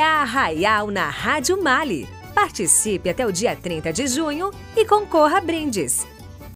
é a Arraial na Rádio Mali. Participe até o dia 30 de junho e concorra a brindes.